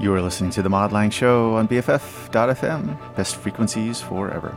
You are listening to The Mod Lang Show on BFF.FM, best frequencies forever.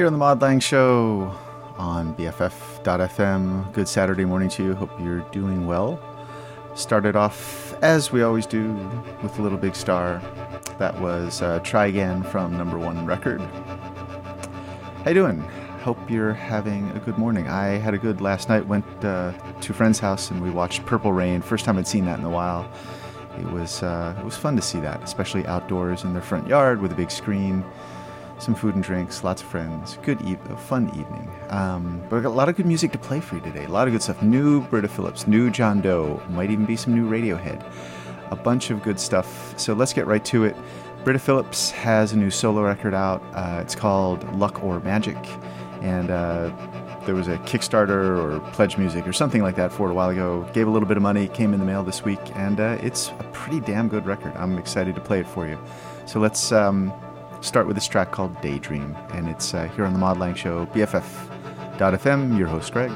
Here on the Mod Lang Show on BFF.FM. Good Saturday morning to you. Hope you're doing well. Started off, as we always do, with a Little Big Star. That was uh, Try Again from number one record. How you doing? Hope you're having a good morning. I had a good last night. Went uh, to a friend's house and we watched Purple Rain. First time I'd seen that in a while. It was uh, it was fun to see that, especially outdoors in their front yard with a big screen some food and drinks, lots of friends. Good, fun evening. Um, but I got a lot of good music to play for you today. A lot of good stuff. New Britta Phillips, new John Doe, might even be some new Radiohead. A bunch of good stuff. So let's get right to it. Britta Phillips has a new solo record out. Uh, it's called Luck or Magic, and uh, there was a Kickstarter or Pledge Music or something like that for it a while ago. Gave a little bit of money, came in the mail this week, and uh, it's a pretty damn good record. I'm excited to play it for you. So let's um, start with this track called Daydream, and it's uh, here on the Mod Lang Show, BFF.FM, your host, Greg.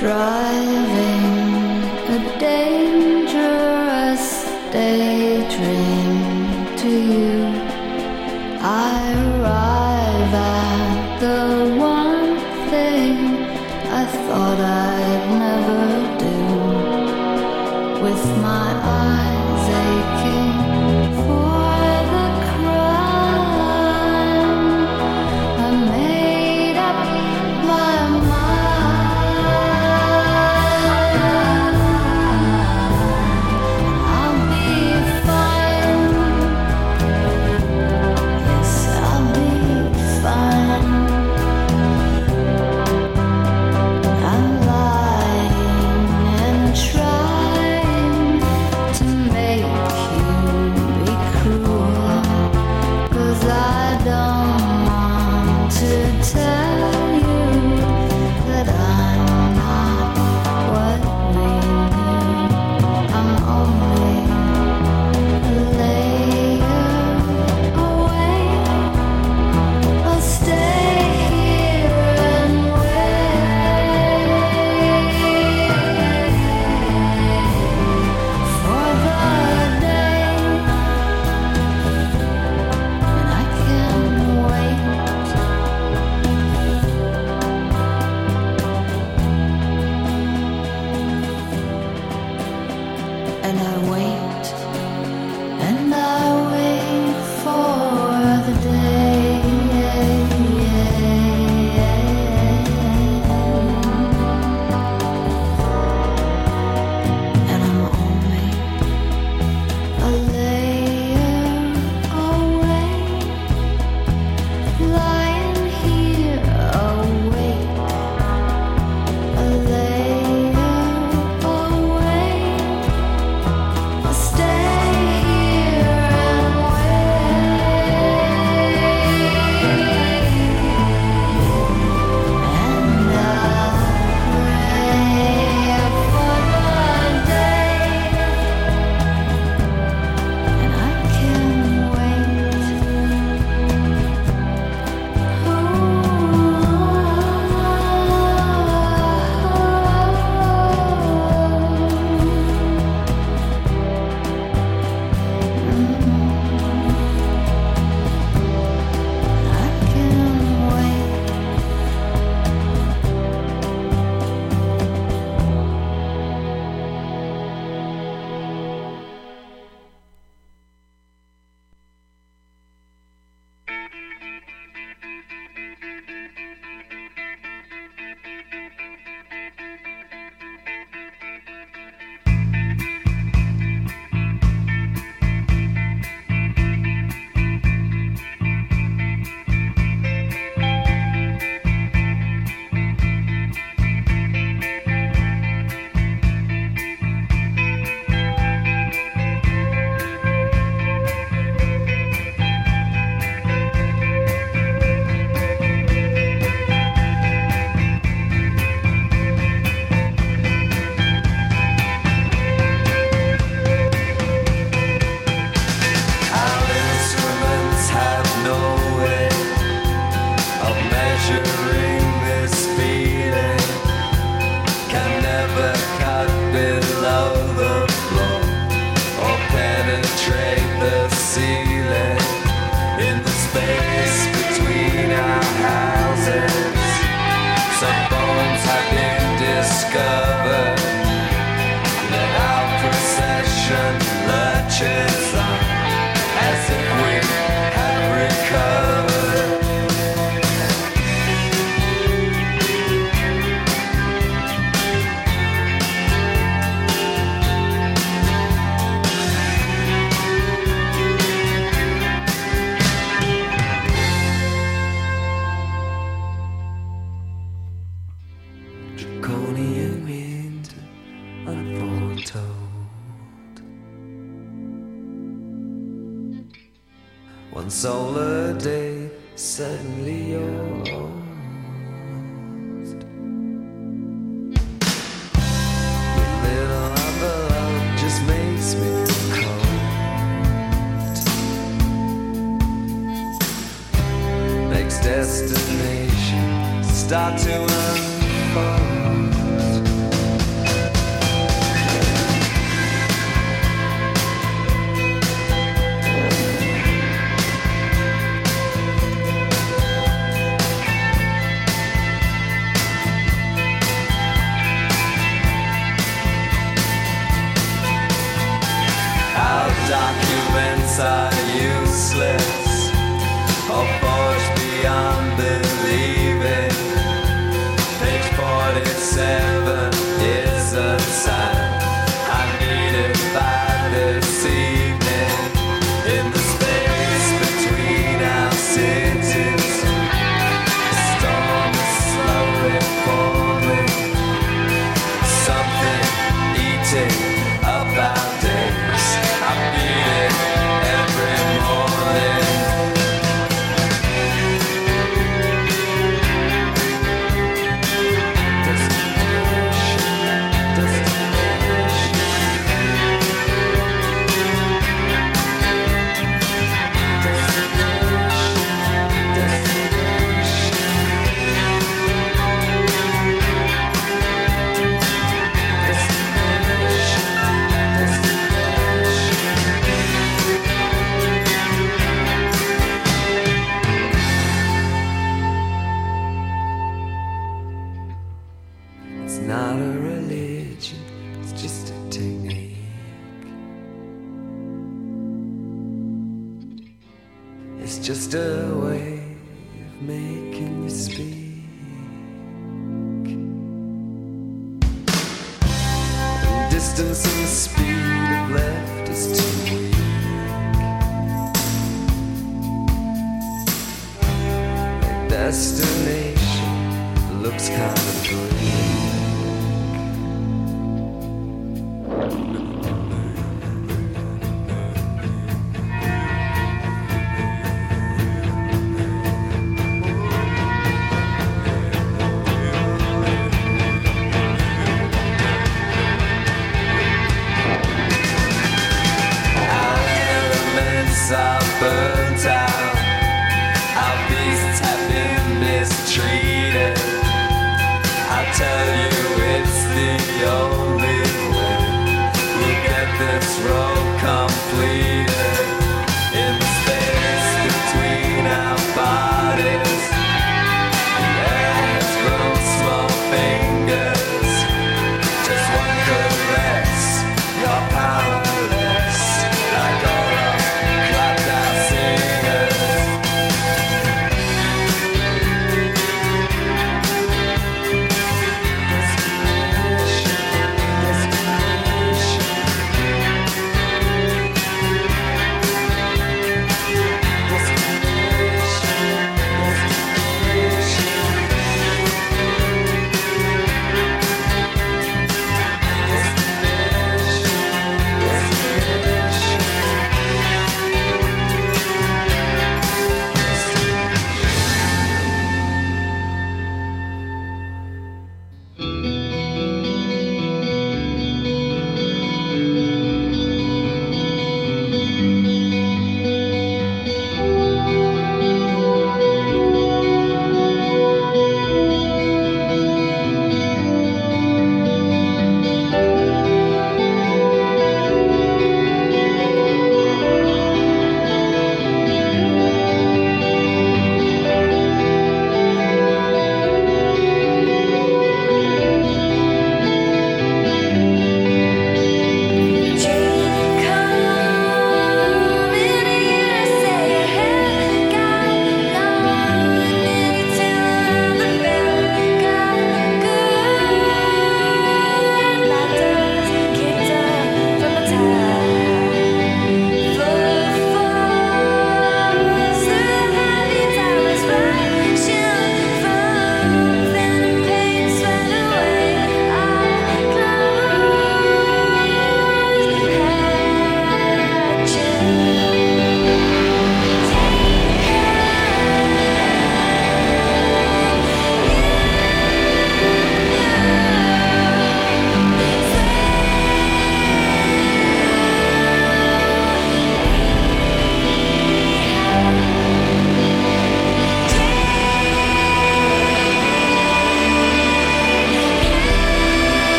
Destination start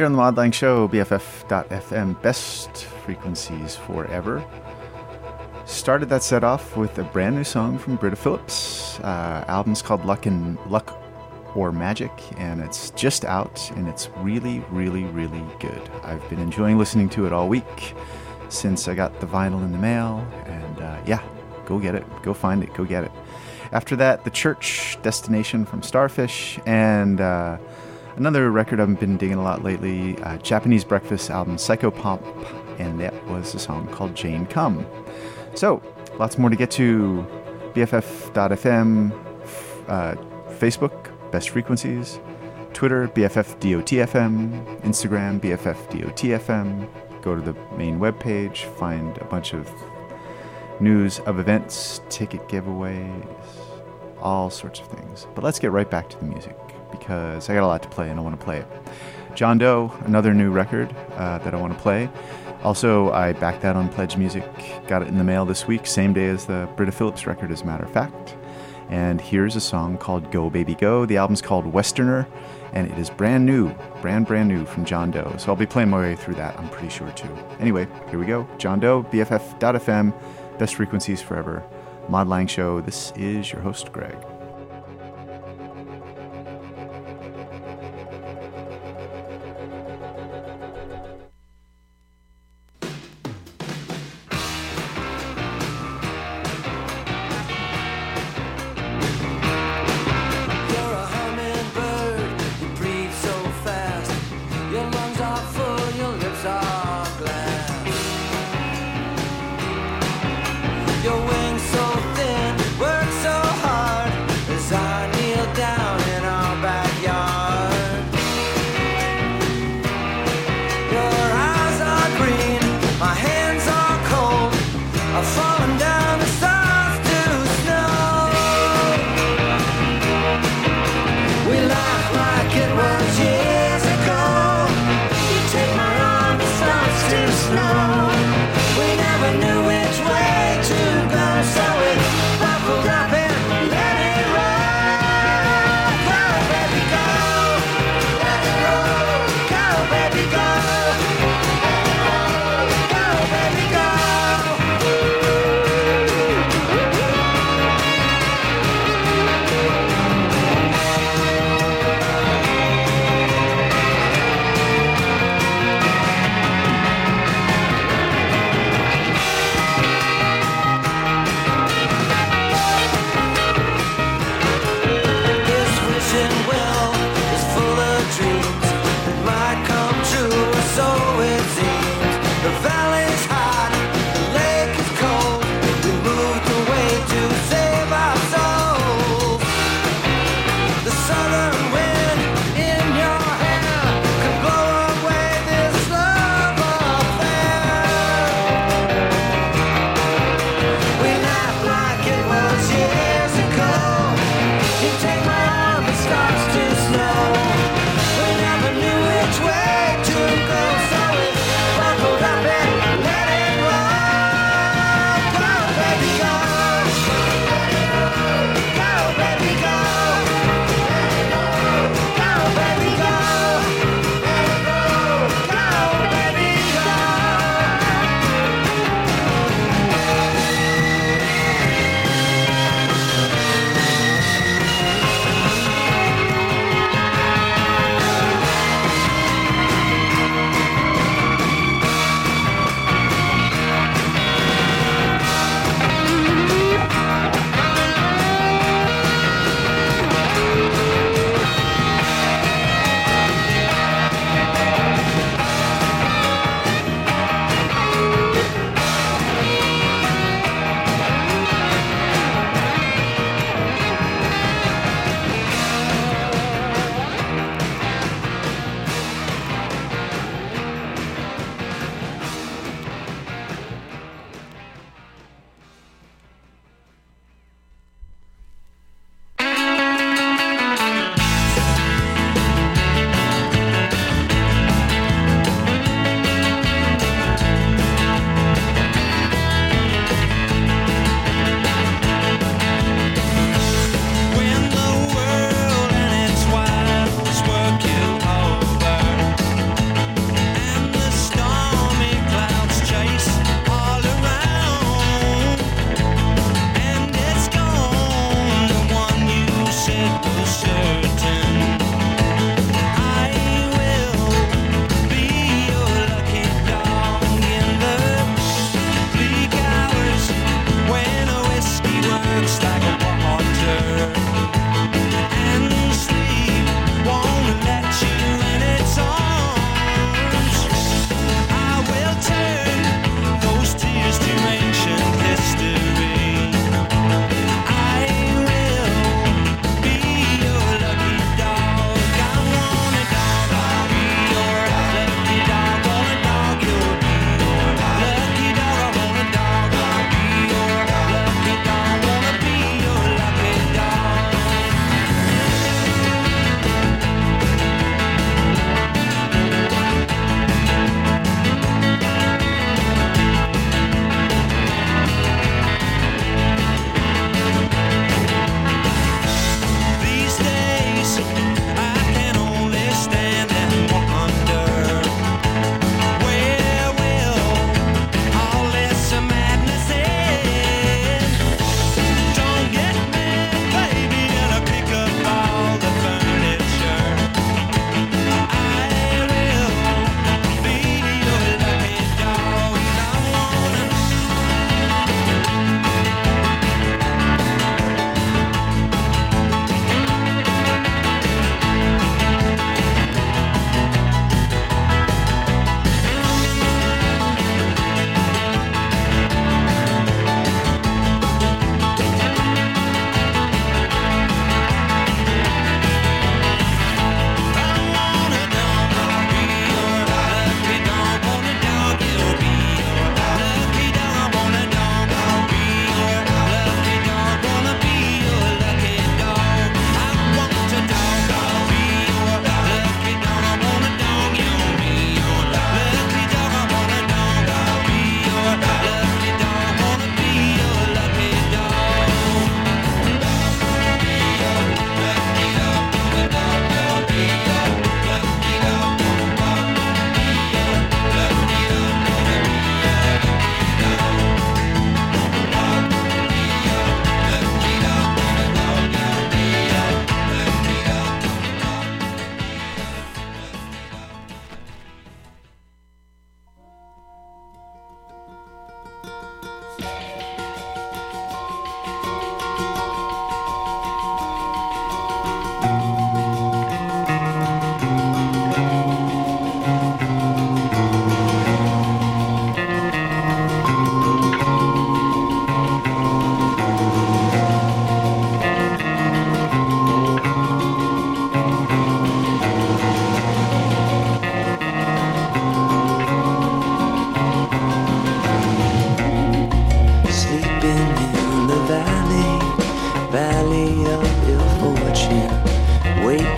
Here on the Mod Lang Show, BFF.FM, best frequencies forever. Started that set off with a brand new song from Britta Phillips. Uh, album's called Luck and Luck or Magic, and it's just out, and it's really, really, really good. I've been enjoying listening to it all week since I got the vinyl in the mail, and uh, yeah, go get it, go find it, go get it. After that, The Church Destination from Starfish, and uh, Another record I've been digging a lot lately, uh, Japanese Breakfast album Psychopomp, and that was a song called Jane Cum. So, lots more to get to. BFF.FM, uh, Facebook, Best Frequencies, Twitter, BFFDOTFM, Instagram, BFFDOTFM. Go to the main webpage, find a bunch of news of events, ticket giveaways, all sorts of things. But let's get right back to the music because I got a lot to play and I want to play it. John Doe, another new record uh, that I want to play. Also, I backed that on Pledge Music, got it in the mail this week, same day as the Britta Phillips record, as a matter of fact. And here's a song called Go Baby Go. The album's called Westerner, and it is brand new, brand, brand new from John Doe. So I'll be playing my way through that, I'm pretty sure, too. Anyway, here we go. John Doe, BFF.FM, best frequencies forever. Mod Lang Show. This is your host, Greg.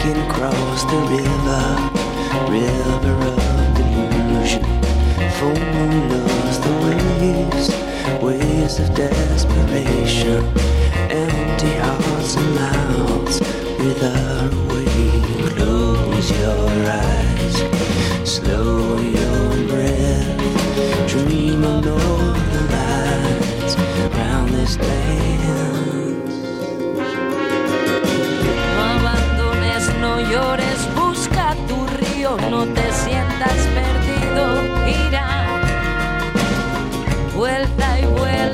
Waking across the river, river of delusion. Full moon loves the waves, waves of desperation, empty hearts and mouths without a way. Close your eyes, slow your breath, dream of northern lights round this land. Llores, busca tu río, no te sientas perdido, gira, vuelta y vuelta,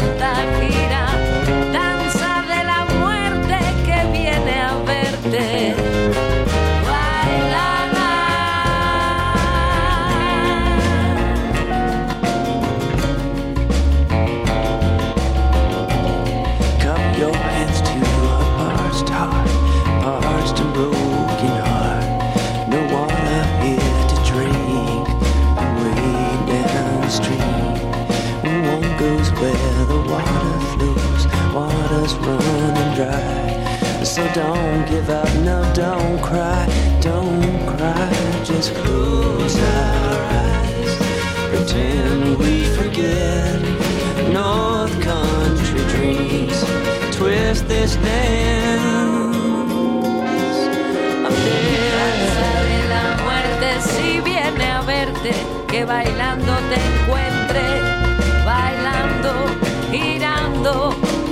So don't give up, no, don't cry, don't cry, just close our eyes. Pretend we forget North Country dreams. Twist this dance of death. la muerte si viene a verte, que bailando te encuentre, bailando, girando.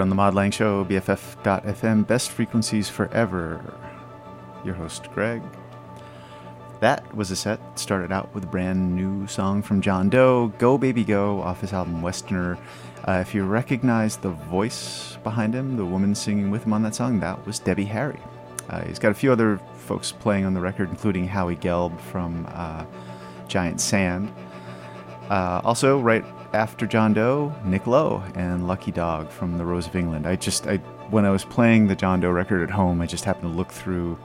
Here on the Mod Lang Show, BFF.FM, best frequencies forever. Your host, Greg. That was a set. Started out with a brand new song from John Doe, Go Baby Go, off his album Westerner. Uh, if you recognize the voice behind him, the woman singing with him on that song, that was Debbie Harry. Uh, he's got a few other folks playing on the record, including Howie Gelb from uh, Giant Sand. Uh, also, right after John Doe, Nick Lowe and Lucky Dog from The Rose of England. I just, I when I was playing the John Doe record at home, I just happened to look through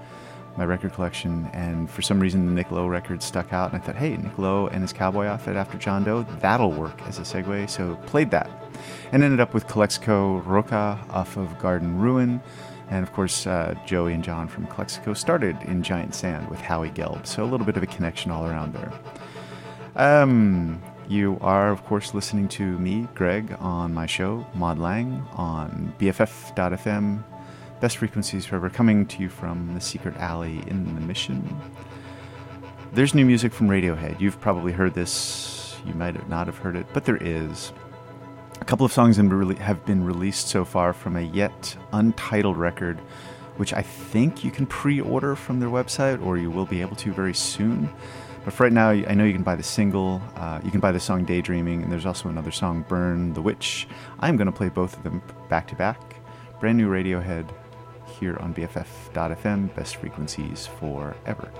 my record collection, and for some reason the Nick Lowe record stuck out, and I thought, hey, Nick Lowe and his cowboy outfit after John Doe, that'll work as a segue. So played that, and ended up with Calexico Roka off of Garden Ruin. And of course, uh, Joey and John from Calexico started in Giant Sand with Howie Gelb, so a little bit of a connection all around there. Um, you are, of course, listening to me, Greg, on my show, Mod Lang, on BFF.fm, best frequencies forever, coming to you from the secret alley in the mission. There's new music from Radiohead. You've probably heard this, you might not have heard it, but there is. A couple of songs have been released so far from a yet untitled record, which I think you can pre order from their website, or you will be able to very soon. But for right now, I know you can buy the single. Uh, you can buy the song Daydreaming, and there's also another song, Burn the Witch. I'm going to play both of them back to back. Brand new Radiohead here on BFF.fm, best frequencies forever.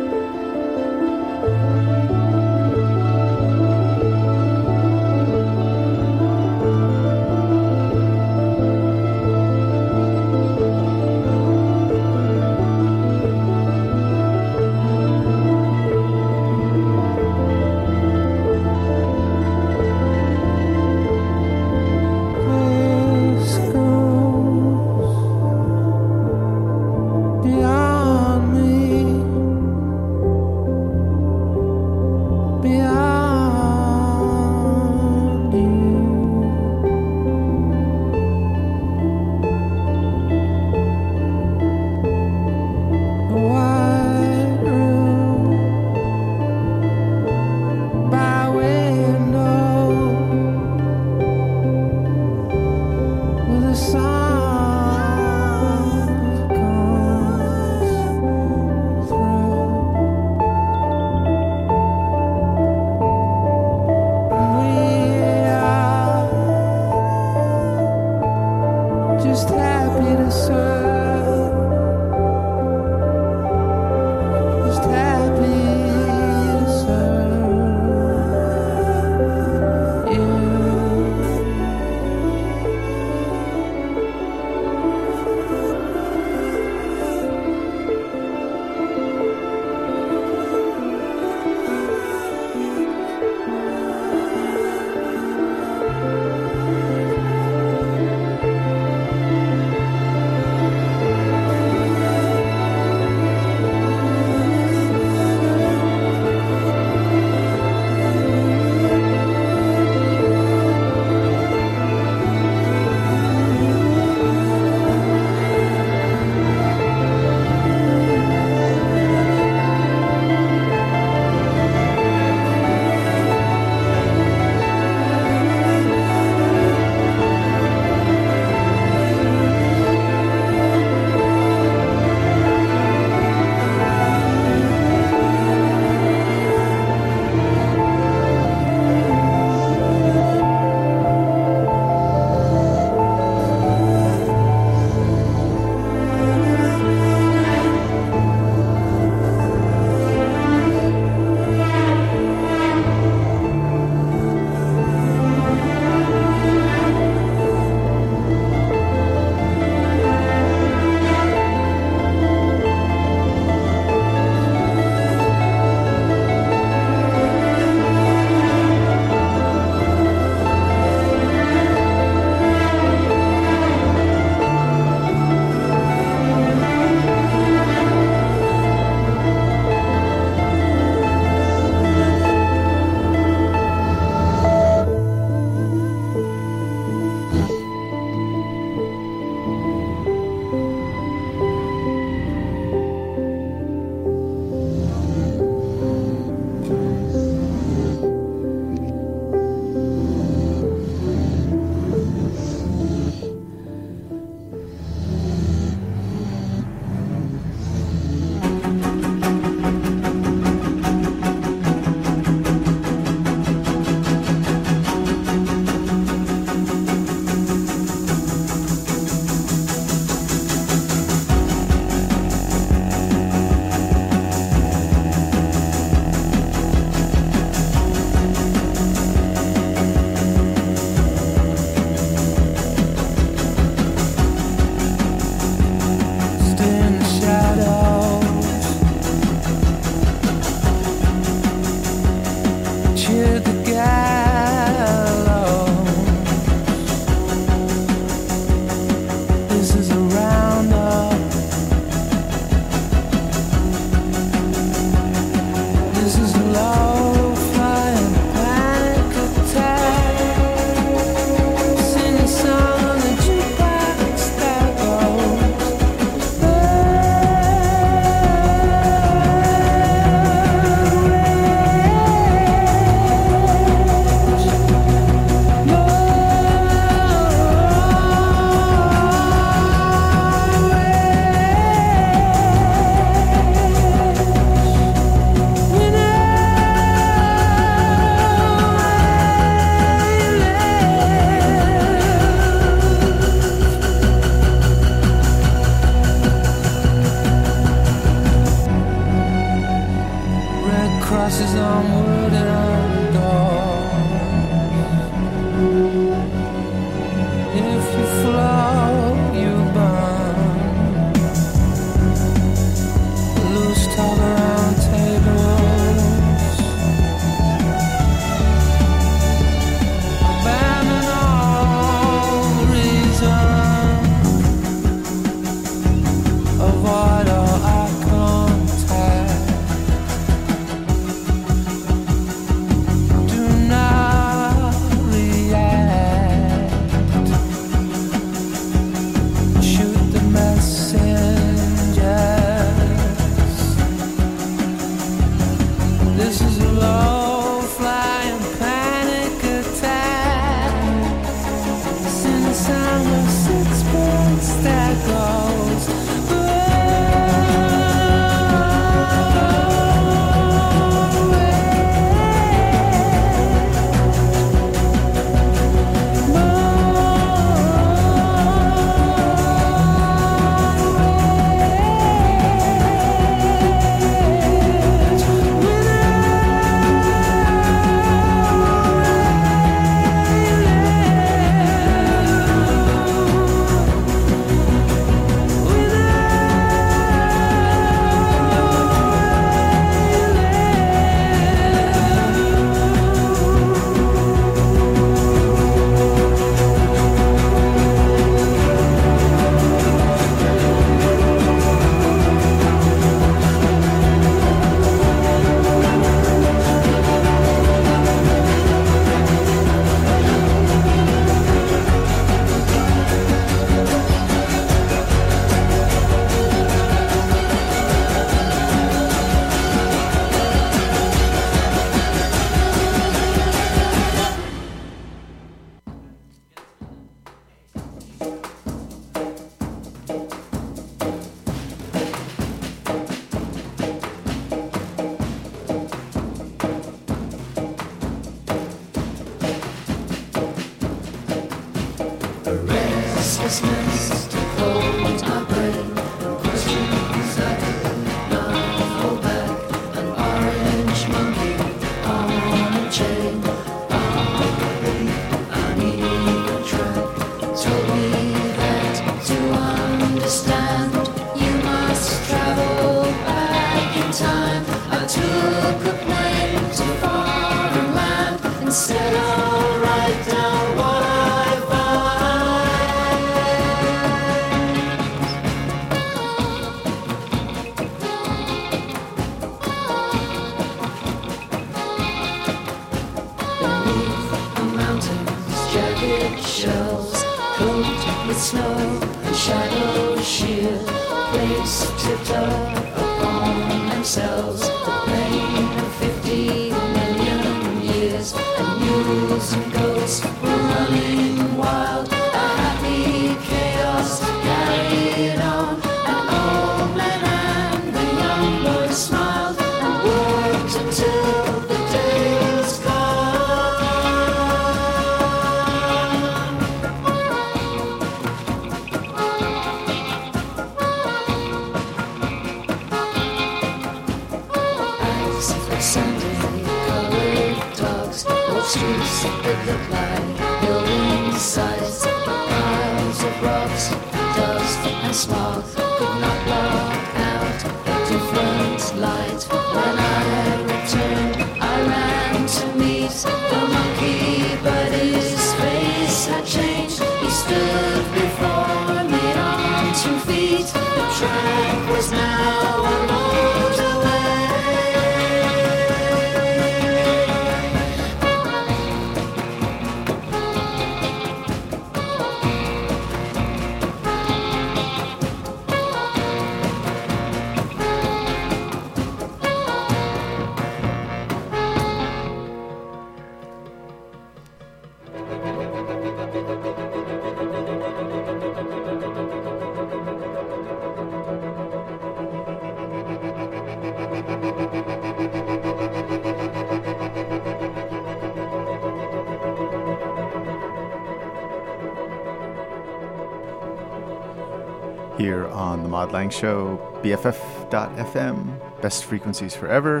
Here on the Mod Lang Show, BFF.FM, best frequencies forever.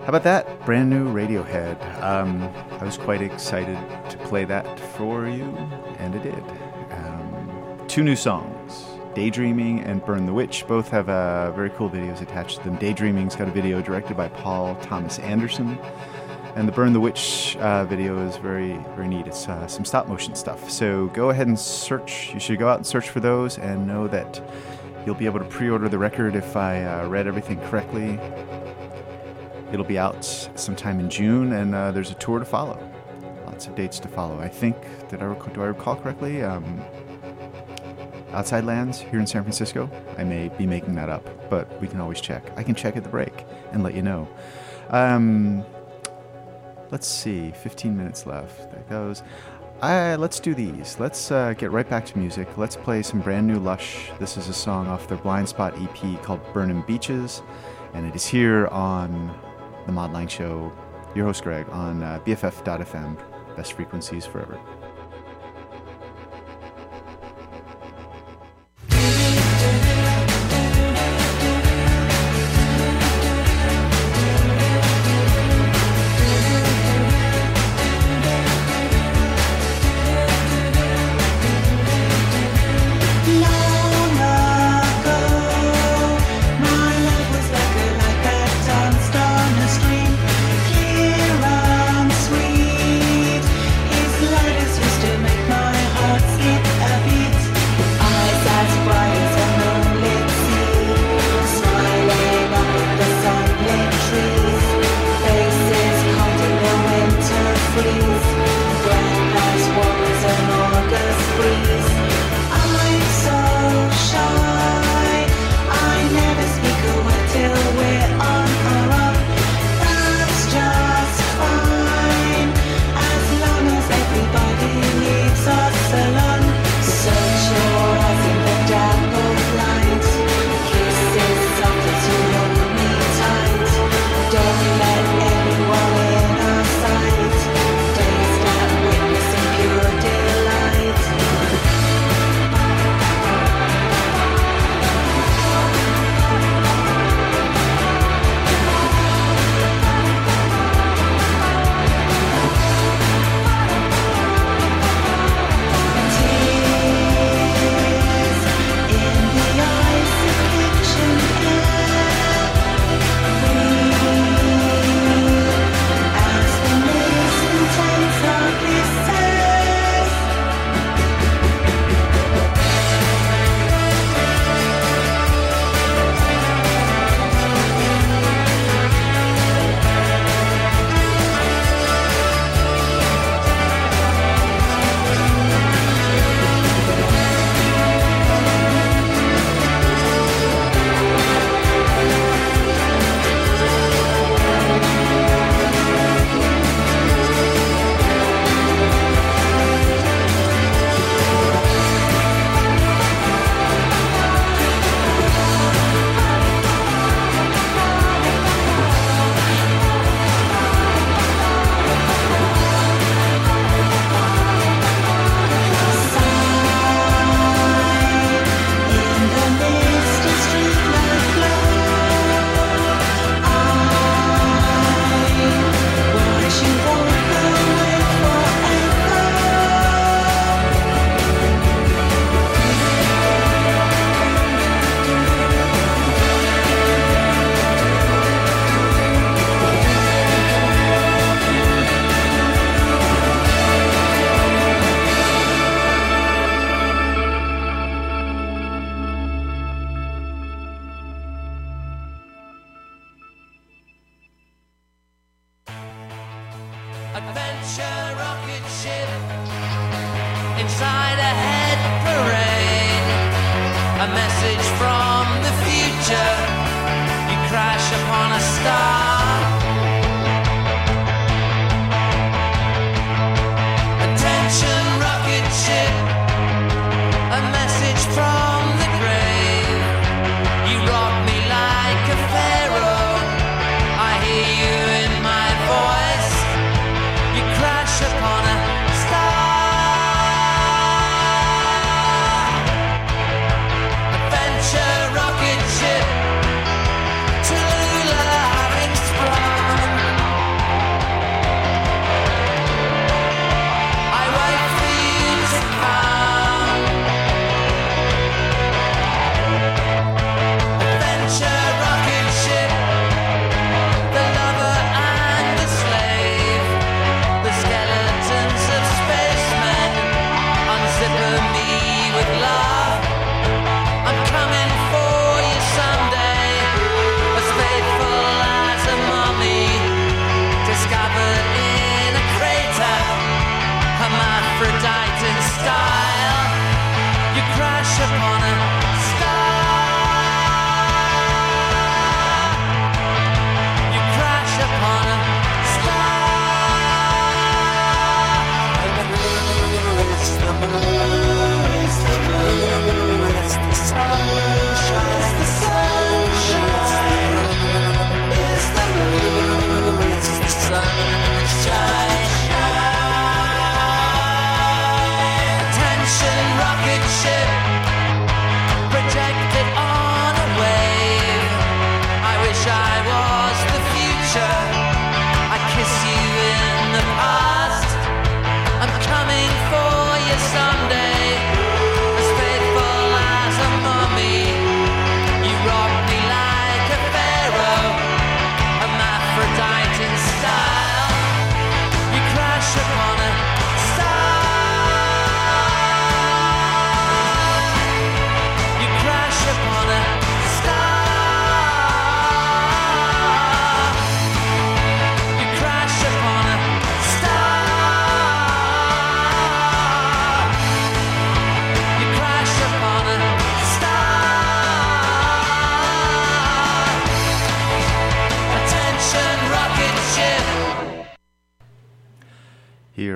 How about that? Brand new Radiohead. Um, I was quite excited to play that for you, and it did. Um, two new songs Daydreaming and Burn the Witch. Both have uh, very cool videos attached to them. Daydreaming's got a video directed by Paul Thomas Anderson. And the Burn the Witch uh, video is very, very neat. It's uh, some stop motion stuff. So go ahead and search. You should go out and search for those and know that you'll be able to pre order the record if I uh, read everything correctly. It'll be out sometime in June, and uh, there's a tour to follow. Lots of dates to follow. I think, did I recall, do I recall correctly? Um, Outside Lands here in San Francisco. I may be making that up, but we can always check. I can check at the break and let you know. Um, let's see, 15 minutes left. There goes. Uh, let's do these. Let's uh, get right back to music. Let's play some brand new Lush. This is a song off their Blind Spot EP called Burnham Beeches, and it is here on the Mod Lang Show. Your host Greg on uh, BFF.fm. Best frequencies forever.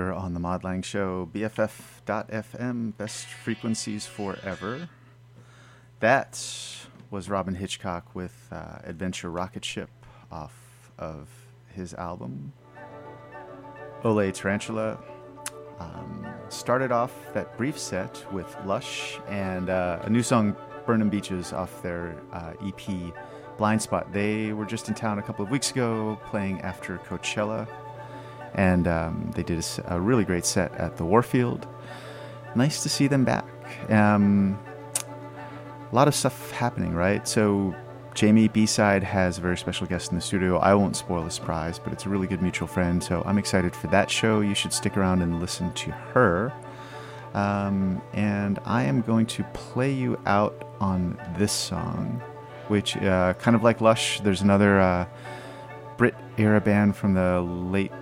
Here on the Mod Lang Show, BFF.FM, best frequencies forever. That was Robyn Hitchcock with uh, Adventure Rocket Ship off of his album Ole Tarantula. Um, started off that brief set with Lush and uh, a new song, Burnham Beeches, off their uh, EP Blind Spot. They were just in town a couple of weeks ago playing after Coachella and um, they did a really great set at the Warfield. Nice to see them back. Um, a lot of stuff happening, right? So Jamie B side has a very special guest in the studio. I won't spoil the surprise, but it's a really good mutual friend. So I'm excited for that show. You should stick around and listen to her. Um, and I am going to play you out on this song, which uh, kind of like Lush. There's another uh, Brit era band from the late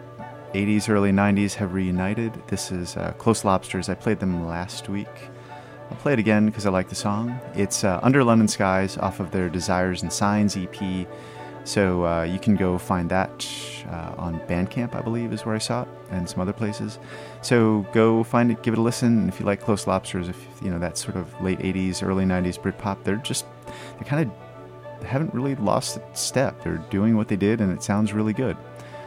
80s, early 90s have reunited. This is uh, Close Lobsters. I played them last week. I'll play it again because I like the song. It's uh, Under London Skies off of their Desires and Signs EP. So uh, you can go find that uh, on Bandcamp, I believe, is where I saw it, and some other places. So go find it, give it a listen. And if you like Close Lobsters, if you know that sort of late 80s, early 90s Britpop, they're just, they kind of haven't really lost a step. They're doing what they did, and it sounds really good.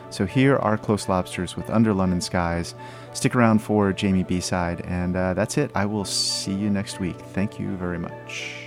So here are Close Lobsters with Under London Skies. Stick around for Jamie B side, and uh, that's it. I will see you next week. Thank you very much.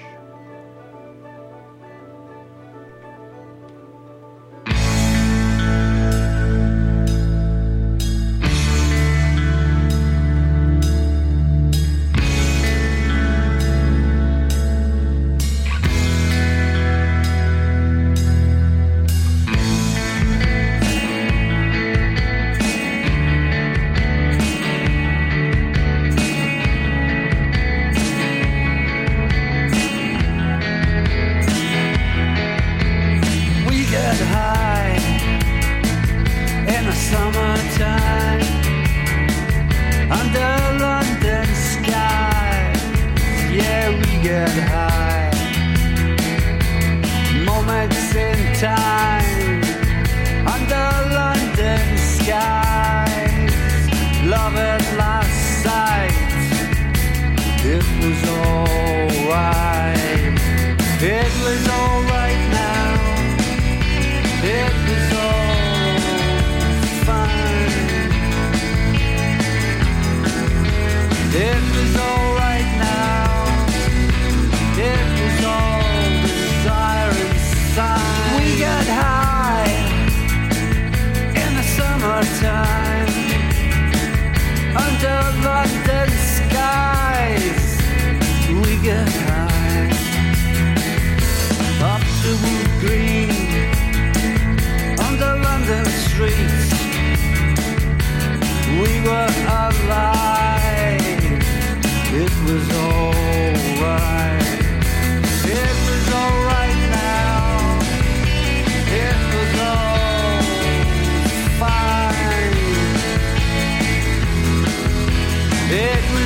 It was